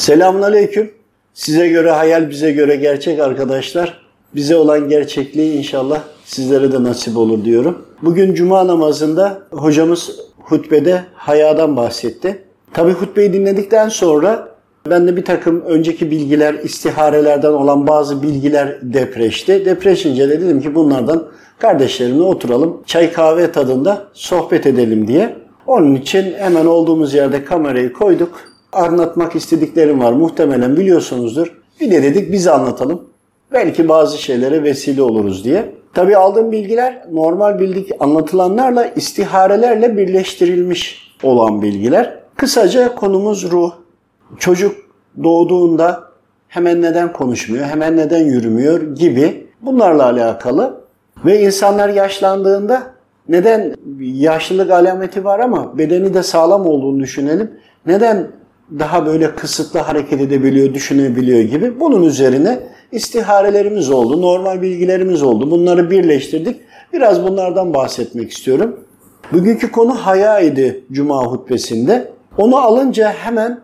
Selamünaleyküm. Size göre hayal, bize göre gerçek arkadaşlar. Bize olan gerçekliği inşallah sizlere de nasip olur diyorum. Bugün cuma namazında hocamız hutbede hayadan bahsetti. Tabi hutbeyi dinledikten sonra ben de bir takım önceki bilgiler, istiharelerden olan bazı bilgiler depreşti. Depreşince de dedim ki bunlardan kardeşlerimle oturalım, çay kahve tadında sohbet edelim diye. Onun için hemen olduğumuz yerde kamerayı koyduk. Anlatmak istediklerim var muhtemelen biliyorsunuzdur. Bir de dedik biz anlatalım. Belki bazı şeylere vesile oluruz diye. Tabii aldığım bilgiler normal bildik anlatılanlarla istiharelerle birleştirilmiş olan bilgiler. Kısaca konumuz ruh. Çocuk doğduğunda hemen neden konuşmuyor, hemen neden yürümüyor gibi bunlarla alakalı. Ve insanlar yaşlandığında neden yaşlılık alameti var ama bedeni de sağlam olduğunu düşünelim. Neden daha böyle kısıtlı hareket edebiliyor, düşünebiliyor gibi. Bunun üzerine istiharelerimiz oldu, normal bilgilerimiz oldu. Bunları birleştirdik. Biraz bunlardan bahsetmek istiyorum. Bugünkü konu haya idi Cuma hutbesinde. Onu alınca hemen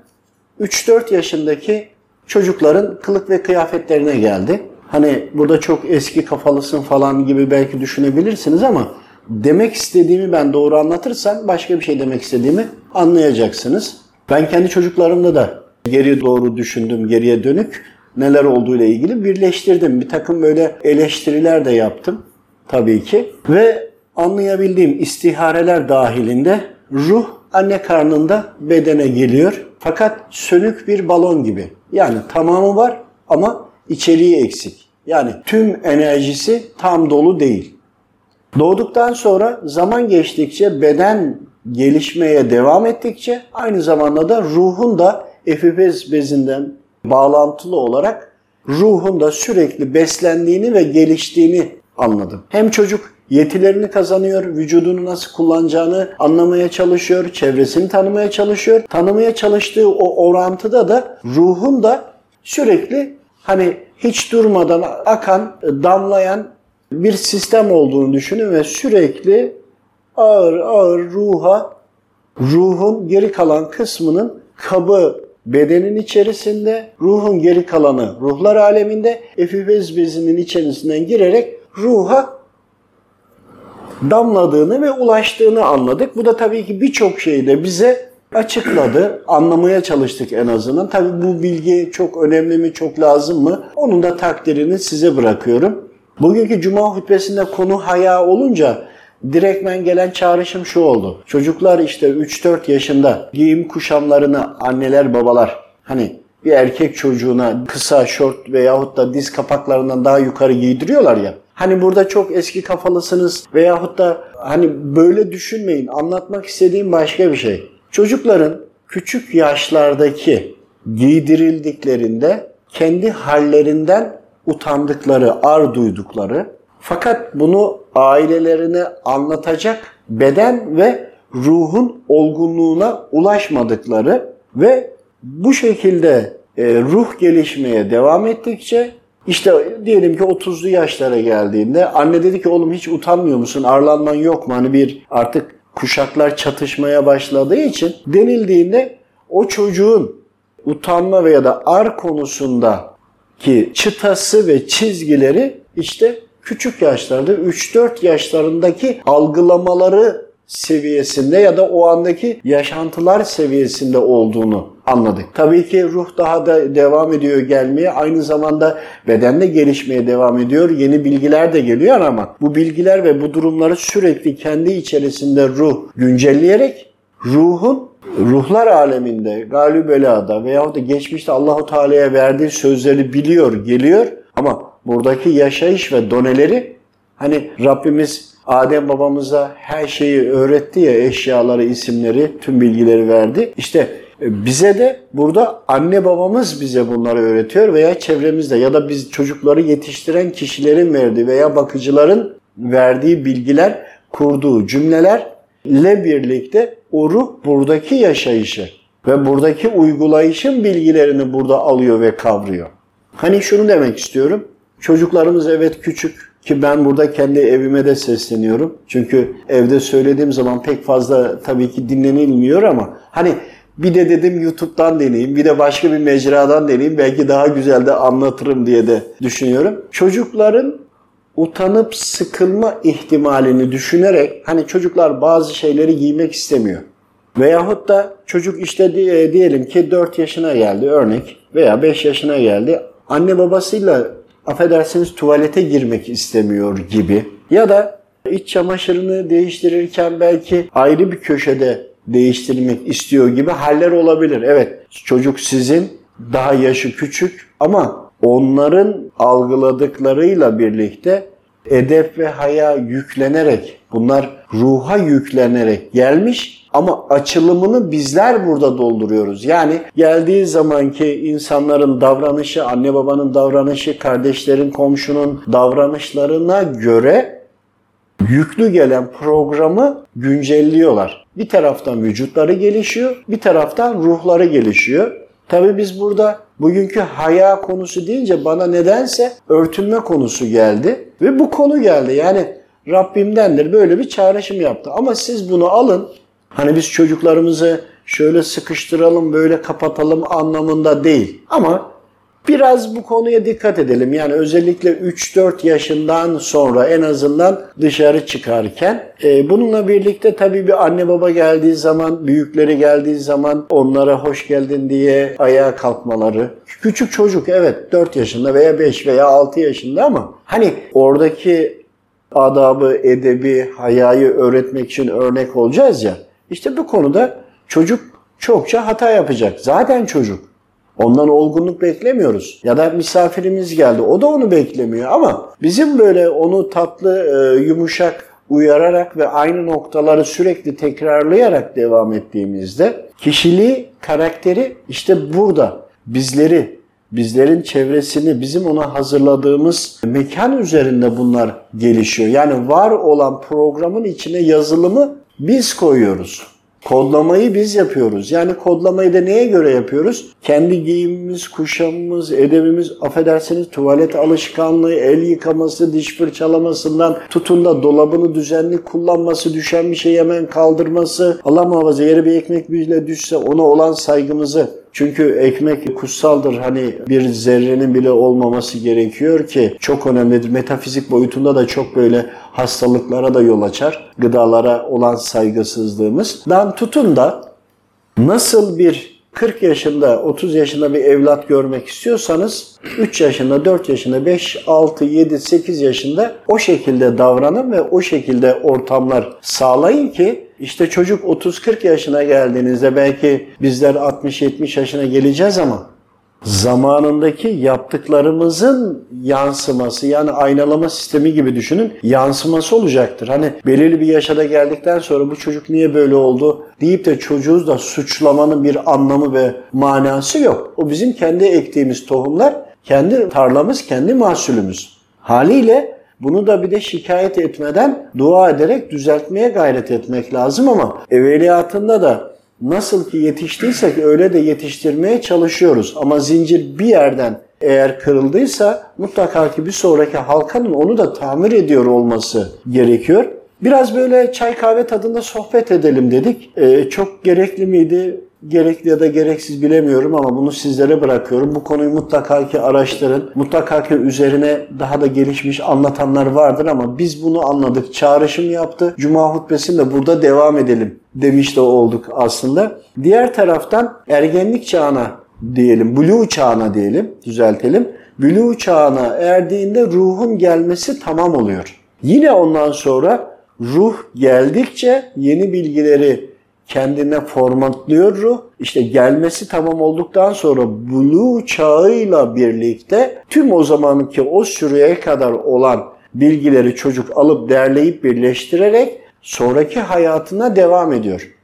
3-4 yaşındaki çocukların kılık ve kıyafetlerine geldi. Hani burada çok eski kafalısın falan gibi belki düşünebilirsiniz ama demek istediğimi ben doğru anlatırsam başka bir şey demek istediğimi anlayacaksınız. Ben kendi çocuklarımda da geriye doğru düşündüm, geriye dönük neler olduğu ile ilgili birleştirdim. Bir takım böyle eleştiriler de yaptım tabii ki. Ve anlayabildiğim istihareler dahilinde ruh anne karnında bedene geliyor. Fakat sönük bir balon gibi. Yani tamamı var ama içeriği eksik. Yani tüm enerjisi tam dolu değil. Doğduktan sonra zaman geçtikçe beden gelişmeye devam ettikçe aynı zamanda da ruhun da epifiz bezinden bağlantılı olarak ruhun da sürekli beslendiğini ve geliştiğini anladım. Hem çocuk yetilerini kazanıyor, vücudunu nasıl kullanacağını anlamaya çalışıyor, çevresini tanımaya çalışıyor. Tanımaya çalıştığı o orantıda da ruhun da sürekli hani hiç durmadan akan, damlayan bir sistem olduğunu düşünün ve sürekli ağır ağır ruha, ruhun geri kalan kısmının kabı bedenin içerisinde, ruhun geri kalanı ruhlar aleminde, epifiz bezinin içerisinden girerek ruha damladığını ve ulaştığını anladık. Bu da tabii ki birçok şeyi de bize açıkladı. Anlamaya çalıştık en azından. Tabii bu bilgi çok önemli mi, çok lazım mı? Onun da takdirini size bırakıyorum. Bugünkü cuma hutbesinde konu haya olunca direktmen gelen çağrışım şu oldu. Çocuklar işte 3-4 yaşında giyim kuşamlarını anneler babalar hani bir erkek çocuğuna kısa şort veyahut da diz kapaklarından daha yukarı giydiriyorlar ya. Hani burada çok eski kafalısınız veyahut da hani böyle düşünmeyin. Anlatmak istediğim başka bir şey. Çocukların küçük yaşlardaki giydirildiklerinde kendi hallerinden utandıkları, ar duydukları fakat bunu ailelerine anlatacak beden ve ruhun olgunluğuna ulaşmadıkları ve bu şekilde e, ruh gelişmeye devam ettikçe işte diyelim ki 30'lu yaşlara geldiğinde anne dedi ki oğlum hiç utanmıyor musun? Arlanman yok mu? Hani bir artık kuşaklar çatışmaya başladığı için denildiğinde o çocuğun utanma veya da ar konusunda ki çıtası ve çizgileri işte küçük yaşlarda 3-4 yaşlarındaki algılamaları seviyesinde ya da o andaki yaşantılar seviyesinde olduğunu anladık. Tabii ki ruh daha da devam ediyor gelmeye. Aynı zamanda beden de gelişmeye devam ediyor. Yeni bilgiler de geliyor ama bu bilgiler ve bu durumları sürekli kendi içerisinde ruh güncelleyerek ruhun ruhlar aleminde, galib belada veyahut da geçmişte Allahu Teala'ya verdiği sözleri biliyor, geliyor ama buradaki yaşayış ve doneleri hani Rabbimiz Adem babamıza her şeyi öğretti ya eşyaları, isimleri, tüm bilgileri verdi. İşte e, bize de burada anne babamız bize bunları öğretiyor veya çevremizde ya da biz çocukları yetiştiren kişilerin verdiği veya bakıcıların verdiği bilgiler, kurduğu cümlelerle birlikte o buradaki yaşayışı ve buradaki uygulayışın bilgilerini burada alıyor ve kavruyor. Hani şunu demek istiyorum. Çocuklarımız evet küçük ki ben burada kendi evime de sesleniyorum. Çünkü evde söylediğim zaman pek fazla tabii ki dinlenilmiyor ama hani Bir de dedim YouTube'dan deneyeyim, bir de başka bir mecradan deneyeyim. Belki daha güzel de anlatırım diye de düşünüyorum. Çocukların utanıp sıkılma ihtimalini düşünerek hani çocuklar bazı şeyleri giymek istemiyor. Veyahut da çocuk işte diyelim ki 4 yaşına geldi örnek veya 5 yaşına geldi. Anne babasıyla affedersiniz tuvalete girmek istemiyor gibi. Ya da iç çamaşırını değiştirirken belki ayrı bir köşede değiştirmek istiyor gibi haller olabilir. Evet çocuk sizin daha yaşı küçük ama onların algıladıklarıyla birlikte edep ve haya yüklenerek bunlar ruha yüklenerek gelmiş ama açılımını bizler burada dolduruyoruz. Yani geldiği zamanki insanların davranışı, anne babanın davranışı, kardeşlerin, komşunun davranışlarına göre yüklü gelen programı güncelliyorlar. Bir taraftan vücutları gelişiyor, bir taraftan ruhları gelişiyor. Tabi biz burada bugünkü haya konusu deyince bana nedense örtünme konusu geldi. Ve bu konu geldi. Yani Rabbimdendir böyle bir çağrışım yaptı. Ama siz bunu alın. Hani biz çocuklarımızı şöyle sıkıştıralım, böyle kapatalım anlamında değil. Ama Biraz bu konuya dikkat edelim. Yani özellikle 3-4 yaşından sonra en azından dışarı çıkarken. E, bununla birlikte tabii bir anne baba geldiği zaman, büyükleri geldiği zaman onlara hoş geldin diye ayağa kalkmaları. Küçük çocuk evet 4 yaşında veya 5 veya 6 yaşında ama hani oradaki adabı, edebi, hayayı öğretmek için örnek olacağız ya. İşte bu konuda çocuk çokça hata yapacak. Zaten çocuk. Ondan olgunluk beklemiyoruz. Ya da misafirimiz geldi. O da onu beklemiyor ama bizim böyle onu tatlı, e, yumuşak uyararak ve aynı noktaları sürekli tekrarlayarak devam ettiğimizde kişiliği, karakteri işte burada bizleri, bizlerin çevresini, bizim ona hazırladığımız mekan üzerinde bunlar gelişiyor. Yani var olan programın içine yazılımı biz koyuyoruz. Kodlamayı biz yapıyoruz. Yani kodlamayı da neye göre yapıyoruz? Kendi giyimimiz, kuşamımız, edebimiz, affedersiniz tuvalet alışkanlığı, el yıkaması, diş fırçalamasından tutun da dolabını düzenli kullanması, düşen bir şeyi hemen kaldırması, Allah muhafaza yere bir ekmek bile düşse ona olan saygımızı çünkü ekmek kutsaldır. Hani bir zerrenin bile olmaması gerekiyor ki çok önemlidir. Metafizik boyutunda da çok böyle hastalıklara da yol açar. Gıdalara olan saygısızlığımız. Dan tutun da nasıl bir 40 yaşında, 30 yaşında bir evlat görmek istiyorsanız 3 yaşında, 4 yaşında, 5, 6, 7, 8 yaşında o şekilde davranın ve o şekilde ortamlar sağlayın ki işte çocuk 30-40 yaşına geldiğinizde belki bizler 60-70 yaşına geleceğiz ama zamanındaki yaptıklarımızın yansıması yani aynalama sistemi gibi düşünün yansıması olacaktır. Hani belirli bir yaşada geldikten sonra bu çocuk niye böyle oldu deyip de çocuğu da suçlamanın bir anlamı ve manası yok. O bizim kendi ektiğimiz tohumlar, kendi tarlamız, kendi mahsulümüz. Haliyle bunu da bir de şikayet etmeden dua ederek düzeltmeye gayret etmek lazım ama evveliyatında da nasıl ki yetiştiysek öyle de yetiştirmeye çalışıyoruz. Ama zincir bir yerden eğer kırıldıysa mutlaka ki bir sonraki halkanın onu da tamir ediyor olması gerekiyor. Biraz böyle çay kahve tadında sohbet edelim dedik. Ee, çok gerekli miydi? Gerekli ya da gereksiz bilemiyorum ama bunu sizlere bırakıyorum. Bu konuyu mutlaka ki araştırın. Mutlaka ki üzerine daha da gelişmiş anlatanlar vardır ama biz bunu anladık. Çağrışım yaptı. Cuma hutbesinde burada devam edelim demiş de olduk aslında. Diğer taraftan ergenlik çağına diyelim, blue çağına diyelim, düzeltelim. Blue çağına erdiğinde ruhun gelmesi tamam oluyor. Yine ondan sonra ruh geldikçe yeni bilgileri kendine formatlıyor ruh. İşte gelmesi tamam olduktan sonra blue çağıyla birlikte tüm o zamanki o süreye kadar olan bilgileri çocuk alıp derleyip birleştirerek sonraki hayatına devam ediyor.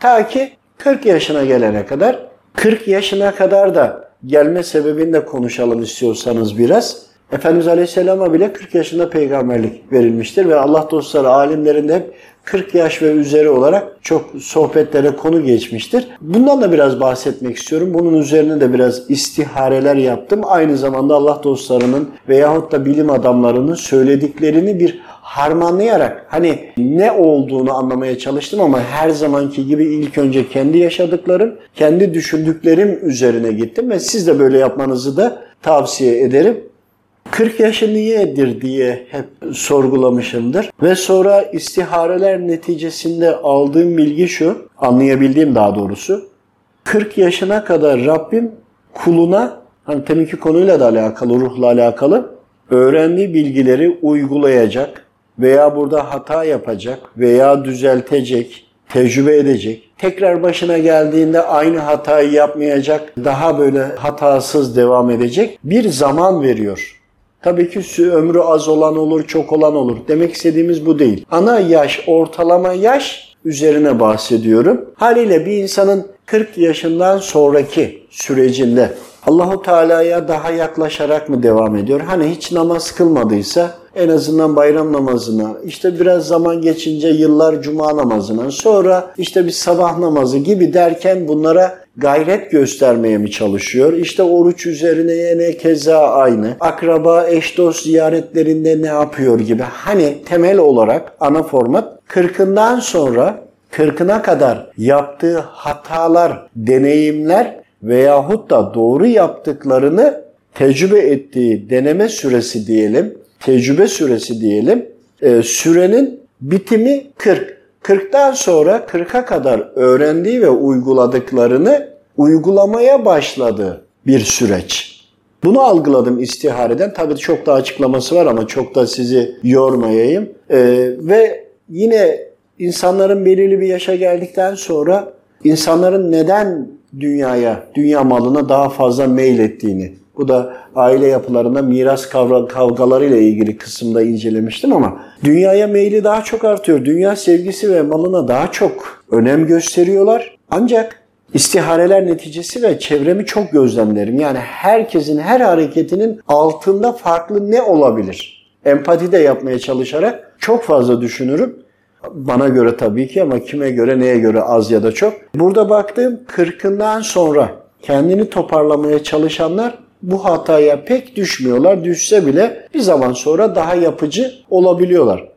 Ta ki 40 yaşına gelene kadar 40 yaşına kadar da gelme sebebini de konuşalım istiyorsanız biraz. Efendimiz Aleyhisselam'a bile 40 yaşında peygamberlik verilmiştir ve Allah dostları alimlerinde hep 40 yaş ve üzeri olarak çok sohbetlere konu geçmiştir. Bundan da biraz bahsetmek istiyorum. Bunun üzerine de biraz istihareler yaptım. Aynı zamanda Allah dostlarının veyahut da bilim adamlarının söylediklerini bir harmanlayarak hani ne olduğunu anlamaya çalıştım ama her zamanki gibi ilk önce kendi yaşadıklarım, kendi düşündüklerim üzerine gittim ve siz de böyle yapmanızı da tavsiye ederim. 40 yaşı niyedir diye hep sorgulamışımdır. Ve sonra istihareler neticesinde aldığım bilgi şu, anlayabildiğim daha doğrusu. 40 yaşına kadar Rabbim kuluna, hani teminki konuyla da alakalı, ruhla alakalı, öğrendiği bilgileri uygulayacak veya burada hata yapacak veya düzeltecek, tecrübe edecek. Tekrar başına geldiğinde aynı hatayı yapmayacak, daha böyle hatasız devam edecek bir zaman veriyor. Tabii ki ömrü az olan olur, çok olan olur. Demek istediğimiz bu değil. Ana yaş, ortalama yaş üzerine bahsediyorum. Haliyle bir insanın 40 yaşından sonraki sürecinde Allahu Teala'ya daha yaklaşarak mı devam ediyor? Hani hiç namaz kılmadıysa en azından bayram namazına, işte biraz zaman geçince yıllar cuma namazına, sonra işte bir sabah namazı gibi derken bunlara gayret göstermeye mi çalışıyor? İşte oruç üzerine yine keza aynı. Akraba, eş dost ziyaretlerinde ne yapıyor gibi. Hani temel olarak ana format kırkından sonra kırkına kadar yaptığı hatalar, deneyimler veyahut da doğru yaptıklarını tecrübe ettiği deneme süresi diyelim, tecrübe süresi diyelim, e, sürenin bitimi 40. 40'tan sonra 40'a kadar öğrendiği ve uyguladıklarını uygulamaya başladığı bir süreç. Bunu algıladım istihareden. Tabii çok da açıklaması var ama çok da sizi yormayayım. Ee, ve yine insanların belirli bir yaşa geldikten sonra insanların neden dünyaya, dünya malına daha fazla meylettiğini, bu da aile yapılarında miras kavgaları ile ilgili kısımda incelemiştim ama dünyaya meyli daha çok artıyor. Dünya sevgisi ve malına daha çok önem gösteriyorlar. Ancak istihareler neticesi ve çevremi çok gözlemlerim. Yani herkesin her hareketinin altında farklı ne olabilir? Empati de yapmaya çalışarak çok fazla düşünürüm. Bana göre tabii ki ama kime göre neye göre az ya da çok. Burada baktığım kırkından sonra kendini toparlamaya çalışanlar bu hataya pek düşmüyorlar. Düşse bile bir zaman sonra daha yapıcı olabiliyorlar.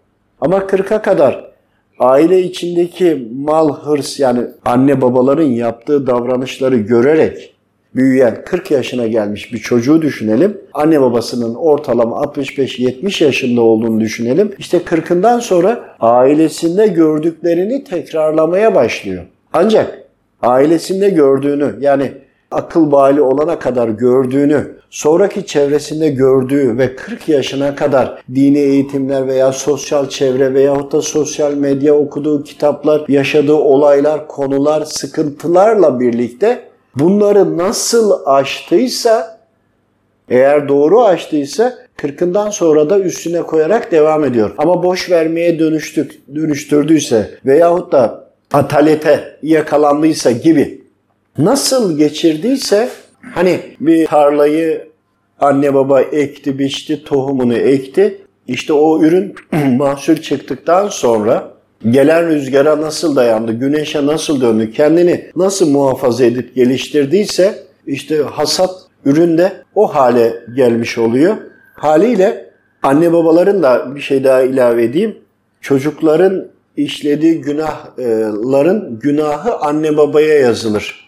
Ama 40'a kadar aile içindeki mal hırs yani anne babaların yaptığı davranışları görerek büyüyen 40 yaşına gelmiş bir çocuğu düşünelim. Anne babasının ortalama 65-70 yaşında olduğunu düşünelim. İşte 40'ından sonra ailesinde gördüklerini tekrarlamaya başlıyor. Ancak ailesinde gördüğünü yani akıl bali olana kadar gördüğünü, sonraki çevresinde gördüğü ve 40 yaşına kadar dini eğitimler veya sosyal çevre veyahut da sosyal medya okuduğu kitaplar, yaşadığı olaylar, konular, sıkıntılarla birlikte bunları nasıl aştıysa, eğer doğru aştıysa 40'ından sonra da üstüne koyarak devam ediyor. Ama boş vermeye dönüştük, dönüştürdüyse veyahut da atalete yakalandıysa gibi nasıl geçirdiyse hani bir tarlayı anne baba ekti, biçti, tohumunu ekti. İşte o ürün mahsul çıktıktan sonra gelen rüzgara nasıl dayandı, güneşe nasıl döndü, kendini nasıl muhafaza edip geliştirdiyse işte hasat üründe o hale gelmiş oluyor. Haliyle anne babaların da bir şey daha ilave edeyim. Çocukların işlediği günahların günahı anne babaya yazılır.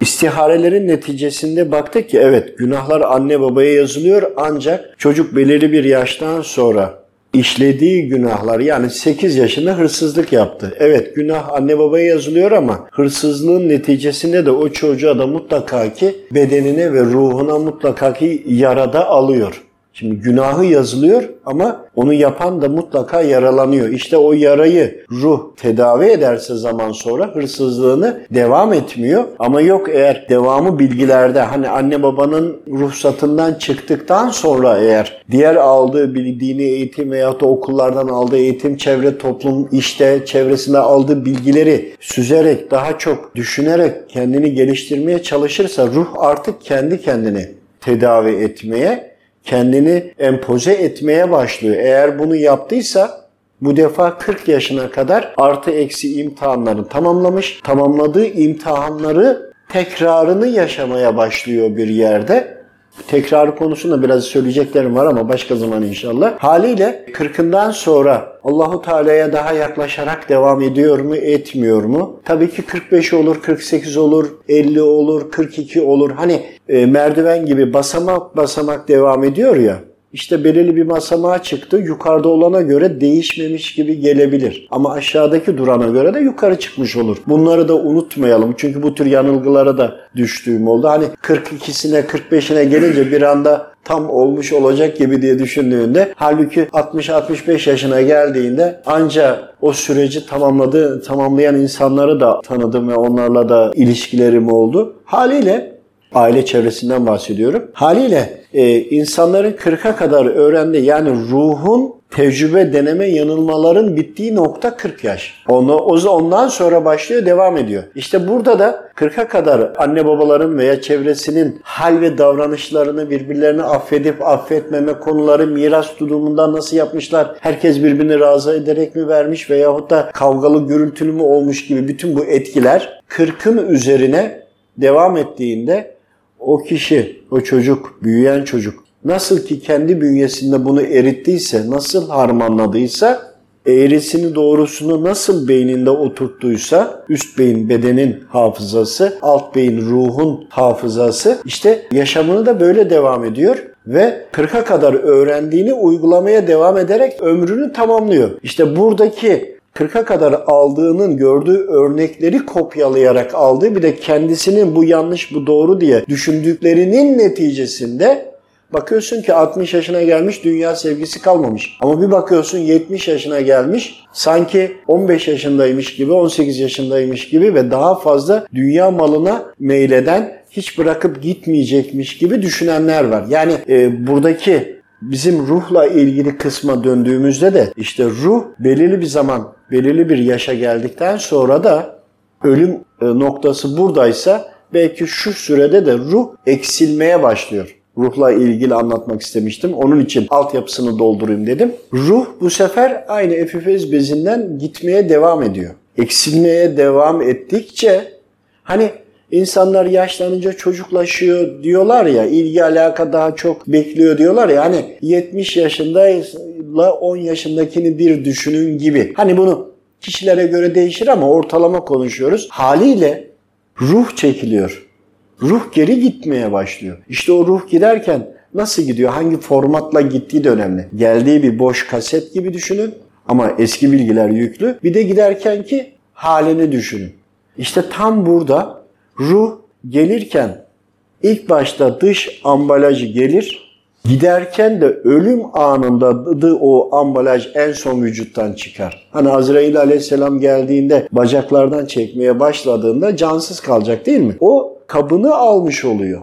İstiharelerin neticesinde baktık ki evet günahlar anne babaya yazılıyor ancak çocuk belirli bir yaştan sonra işlediği günahlar yani 8 yaşında hırsızlık yaptı. Evet günah anne babaya yazılıyor ama hırsızlığın neticesinde de o çocuğa da mutlaka ki bedenine ve ruhuna mutlaka ki yarada alıyor. Şimdi günahı yazılıyor ama onu yapan da mutlaka yaralanıyor. İşte o yarayı ruh tedavi ederse zaman sonra hırsızlığını devam etmiyor. Ama yok eğer devamı bilgilerde hani anne babanın ruhsatından çıktıktan sonra eğer diğer aldığı bir dini eğitim veya da okullardan aldığı eğitim, çevre, toplum, işte çevresinde aldığı bilgileri süzerek, daha çok düşünerek kendini geliştirmeye çalışırsa ruh artık kendi kendini tedavi etmeye kendini empoze etmeye başlıyor. Eğer bunu yaptıysa bu defa 40 yaşına kadar artı eksi imtihanlarını tamamlamış. Tamamladığı imtihanları tekrarını yaşamaya başlıyor bir yerde. Tekrar konusunda biraz söyleyeceklerim var ama başka zaman inşallah. Haliyle 40'ından sonra Allahu Teala'ya daha yaklaşarak devam ediyor mu, etmiyor mu? Tabii ki 45 olur, 48 olur, 50 olur, 42 olur. Hani e, merdiven gibi basamak basamak devam ediyor ya işte belirli bir basamağa çıktı. Yukarıda olana göre değişmemiş gibi gelebilir. Ama aşağıdaki durana göre de yukarı çıkmış olur. Bunları da unutmayalım. Çünkü bu tür yanılgılara da düştüğüm oldu. Hani 42'sine 45'ine gelince bir anda tam olmuş olacak gibi diye düşündüğünde halbuki 60-65 yaşına geldiğinde anca o süreci tamamladı, tamamlayan insanları da tanıdım ve onlarla da ilişkilerim oldu. Haliyle aile çevresinden bahsediyorum. Haliyle e, insanların 40'a kadar öğrendi yani ruhun tecrübe, deneme, yanılmaların bittiği nokta 40 yaş. Onu, ondan sonra başlıyor, devam ediyor. İşte burada da 40'a kadar anne babaların veya çevresinin hal ve davranışlarını birbirlerini affedip affetmeme konuları miras durumundan nasıl yapmışlar? Herkes birbirini razı ederek mi vermiş veyahut da kavgalı gürültülü mü olmuş gibi bütün bu etkiler 40'ın üzerine devam ettiğinde o kişi, o çocuk, büyüyen çocuk nasıl ki kendi bünyesinde bunu erittiyse, nasıl harmanladıysa, eğrisini doğrusunu nasıl beyninde oturttuysa, üst beyin bedenin hafızası, alt beyin ruhun hafızası, işte yaşamını da böyle devam ediyor ve 40'a kadar öğrendiğini uygulamaya devam ederek ömrünü tamamlıyor. İşte buradaki 40'a kadar aldığının gördüğü örnekleri kopyalayarak aldığı bir de kendisinin bu yanlış bu doğru diye düşündüklerinin neticesinde Bakıyorsun ki 60 yaşına gelmiş dünya sevgisi kalmamış. Ama bir bakıyorsun 70 yaşına gelmiş sanki 15 yaşındaymış gibi 18 yaşındaymış gibi ve daha fazla dünya malına meyleden hiç bırakıp gitmeyecekmiş gibi düşünenler var. Yani e, buradaki bizim ruhla ilgili kısma döndüğümüzde de işte ruh belirli bir zaman, belirli bir yaşa geldikten sonra da ölüm e, noktası buradaysa belki şu sürede de ruh eksilmeye başlıyor. Ruhla ilgili anlatmak istemiştim. Onun için altyapısını doldurayım dedim. Ruh bu sefer aynı epifiz bezinden gitmeye devam ediyor. Eksilmeye devam ettikçe hani İnsanlar yaşlanınca çocuklaşıyor diyorlar ya, ilgi alaka daha çok bekliyor diyorlar ya. Hani 70 yaşındayla 10 yaşındakini bir düşünün gibi. Hani bunu kişilere göre değişir ama ortalama konuşuyoruz. Haliyle ruh çekiliyor. Ruh geri gitmeye başlıyor. İşte o ruh giderken nasıl gidiyor? Hangi formatla gittiği de önemli. Geldiği bir boş kaset gibi düşünün ama eski bilgiler yüklü. Bir de giderken ki halini düşünün. İşte tam burada Ruh gelirken ilk başta dış ambalajı gelir, giderken de ölüm anında o ambalaj en son vücuttan çıkar. Hani Azrail aleyhisselam geldiğinde bacaklardan çekmeye başladığında cansız kalacak değil mi? O kabını almış oluyor.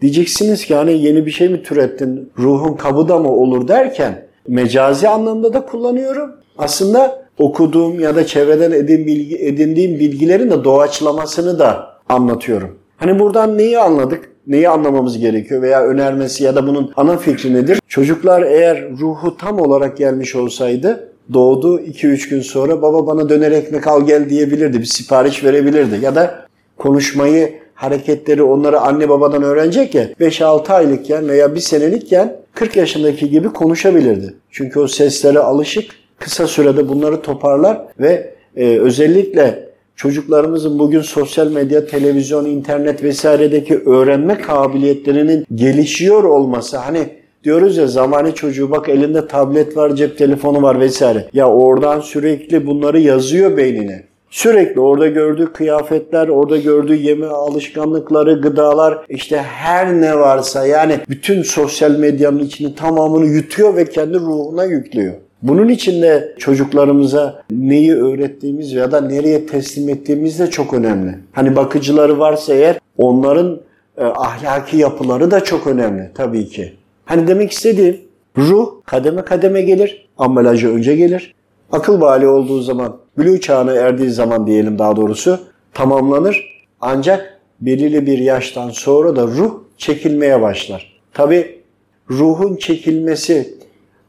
Diyeceksiniz ki hani yeni bir şey mi türettin, ruhun kabı da mı olur derken mecazi anlamda da kullanıyorum. Aslında okuduğum ya da çevreden edindiğim bilgilerin de doğaçlamasını da anlatıyorum. Hani buradan neyi anladık? Neyi anlamamız gerekiyor veya önermesi ya da bunun ana fikri nedir? Çocuklar eğer ruhu tam olarak gelmiş olsaydı doğdu 2-3 gün sonra baba bana döner ekmek al gel diyebilirdi. Bir sipariş verebilirdi. Ya da konuşmayı, hareketleri onları anne babadan öğrenecek ya 5-6 aylıkken veya bir senelikken 40 yaşındaki gibi konuşabilirdi. Çünkü o seslere alışık kısa sürede bunları toparlar ve e, özellikle çocuklarımızın bugün sosyal medya, televizyon, internet vesairedeki öğrenme kabiliyetlerinin gelişiyor olması hani diyoruz ya zamani çocuğu bak elinde tablet var, cep telefonu var vesaire. Ya oradan sürekli bunları yazıyor beynine. Sürekli orada gördüğü kıyafetler, orada gördüğü yeme alışkanlıkları, gıdalar, işte her ne varsa yani bütün sosyal medyanın içini tamamını yutuyor ve kendi ruhuna yüklüyor. Bunun için de çocuklarımıza neyi öğrettiğimiz ya da nereye teslim ettiğimiz de çok önemli. Hani bakıcıları varsa eğer onların e, ahlaki yapıları da çok önemli tabii ki. Hani demek istediğim ruh kademe kademe gelir, ambalajı önce gelir. Akıl bali olduğu zaman, blue çağına erdiği zaman diyelim daha doğrusu tamamlanır. Ancak belirli bir yaştan sonra da ruh çekilmeye başlar. Tabi ruhun çekilmesi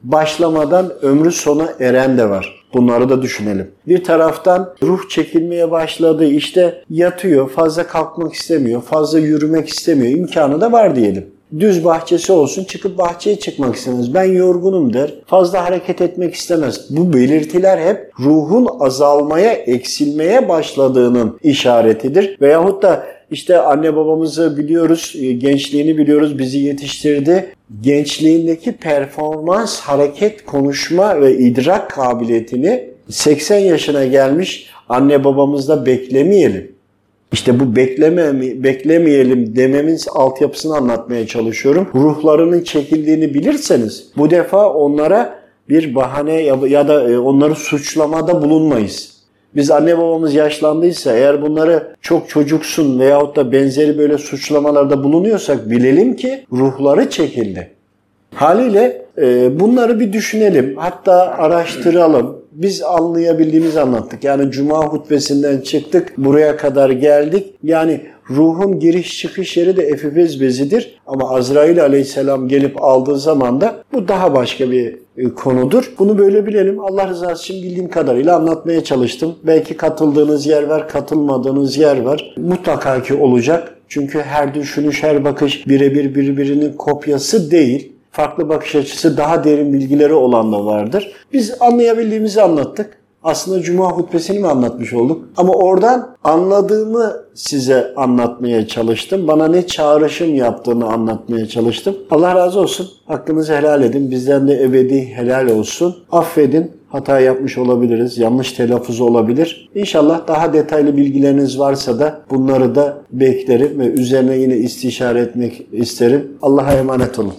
başlamadan ömrü sona eren de var. Bunları da düşünelim. Bir taraftan ruh çekilmeye başladı. işte yatıyor, fazla kalkmak istemiyor, fazla yürümek istemiyor. İmkanı da var diyelim. Düz bahçesi olsun çıkıp bahçeye çıkmak istemez. Ben yorgunum der. Fazla hareket etmek istemez. Bu belirtiler hep ruhun azalmaya, eksilmeye başladığının işaretidir. Veyahut da işte anne babamızı biliyoruz, gençliğini biliyoruz, bizi yetiştirdi. Gençliğindeki performans, hareket, konuşma ve idrak kabiliyetini 80 yaşına gelmiş anne babamızda beklemeyelim. İşte bu bekleme, beklemeyelim dememin altyapısını anlatmaya çalışıyorum. Ruhlarının çekildiğini bilirseniz bu defa onlara bir bahane ya da onları suçlamada bulunmayız. Biz anne babamız yaşlandıysa eğer bunları çok çocuksun veyahut da benzeri böyle suçlamalarda bulunuyorsak bilelim ki ruhları çekildi. Haliyle e, bunları bir düşünelim. Hatta araştıralım. Biz anlayabildiğimizi anlattık. Yani cuma hutbesinden çıktık. Buraya kadar geldik. Yani ruhun giriş çıkış yeri de efifiz bezidir. Ama Azrail aleyhisselam gelip aldığı zaman da bu daha başka bir konudur. Bunu böyle bilelim. Allah rızası için bildiğim kadarıyla anlatmaya çalıştım. Belki katıldığınız yer var, katılmadığınız yer var. Mutlaka ki olacak. Çünkü her düşünüş, her bakış birebir birbirinin kopyası değil farklı bakış açısı, daha derin bilgileri olan da vardır. Biz anlayabildiğimizi anlattık. Aslında Cuma hutbesini mi anlatmış olduk? Ama oradan anladığımı size anlatmaya çalıştım. Bana ne çağrışım yaptığını anlatmaya çalıştım. Allah razı olsun. Hakkınızı helal edin. Bizden de ebedi helal olsun. Affedin. Hata yapmış olabiliriz. Yanlış telaffuz olabilir. İnşallah daha detaylı bilgileriniz varsa da bunları da beklerim ve üzerine yine istişare etmek isterim. Allah'a emanet olun.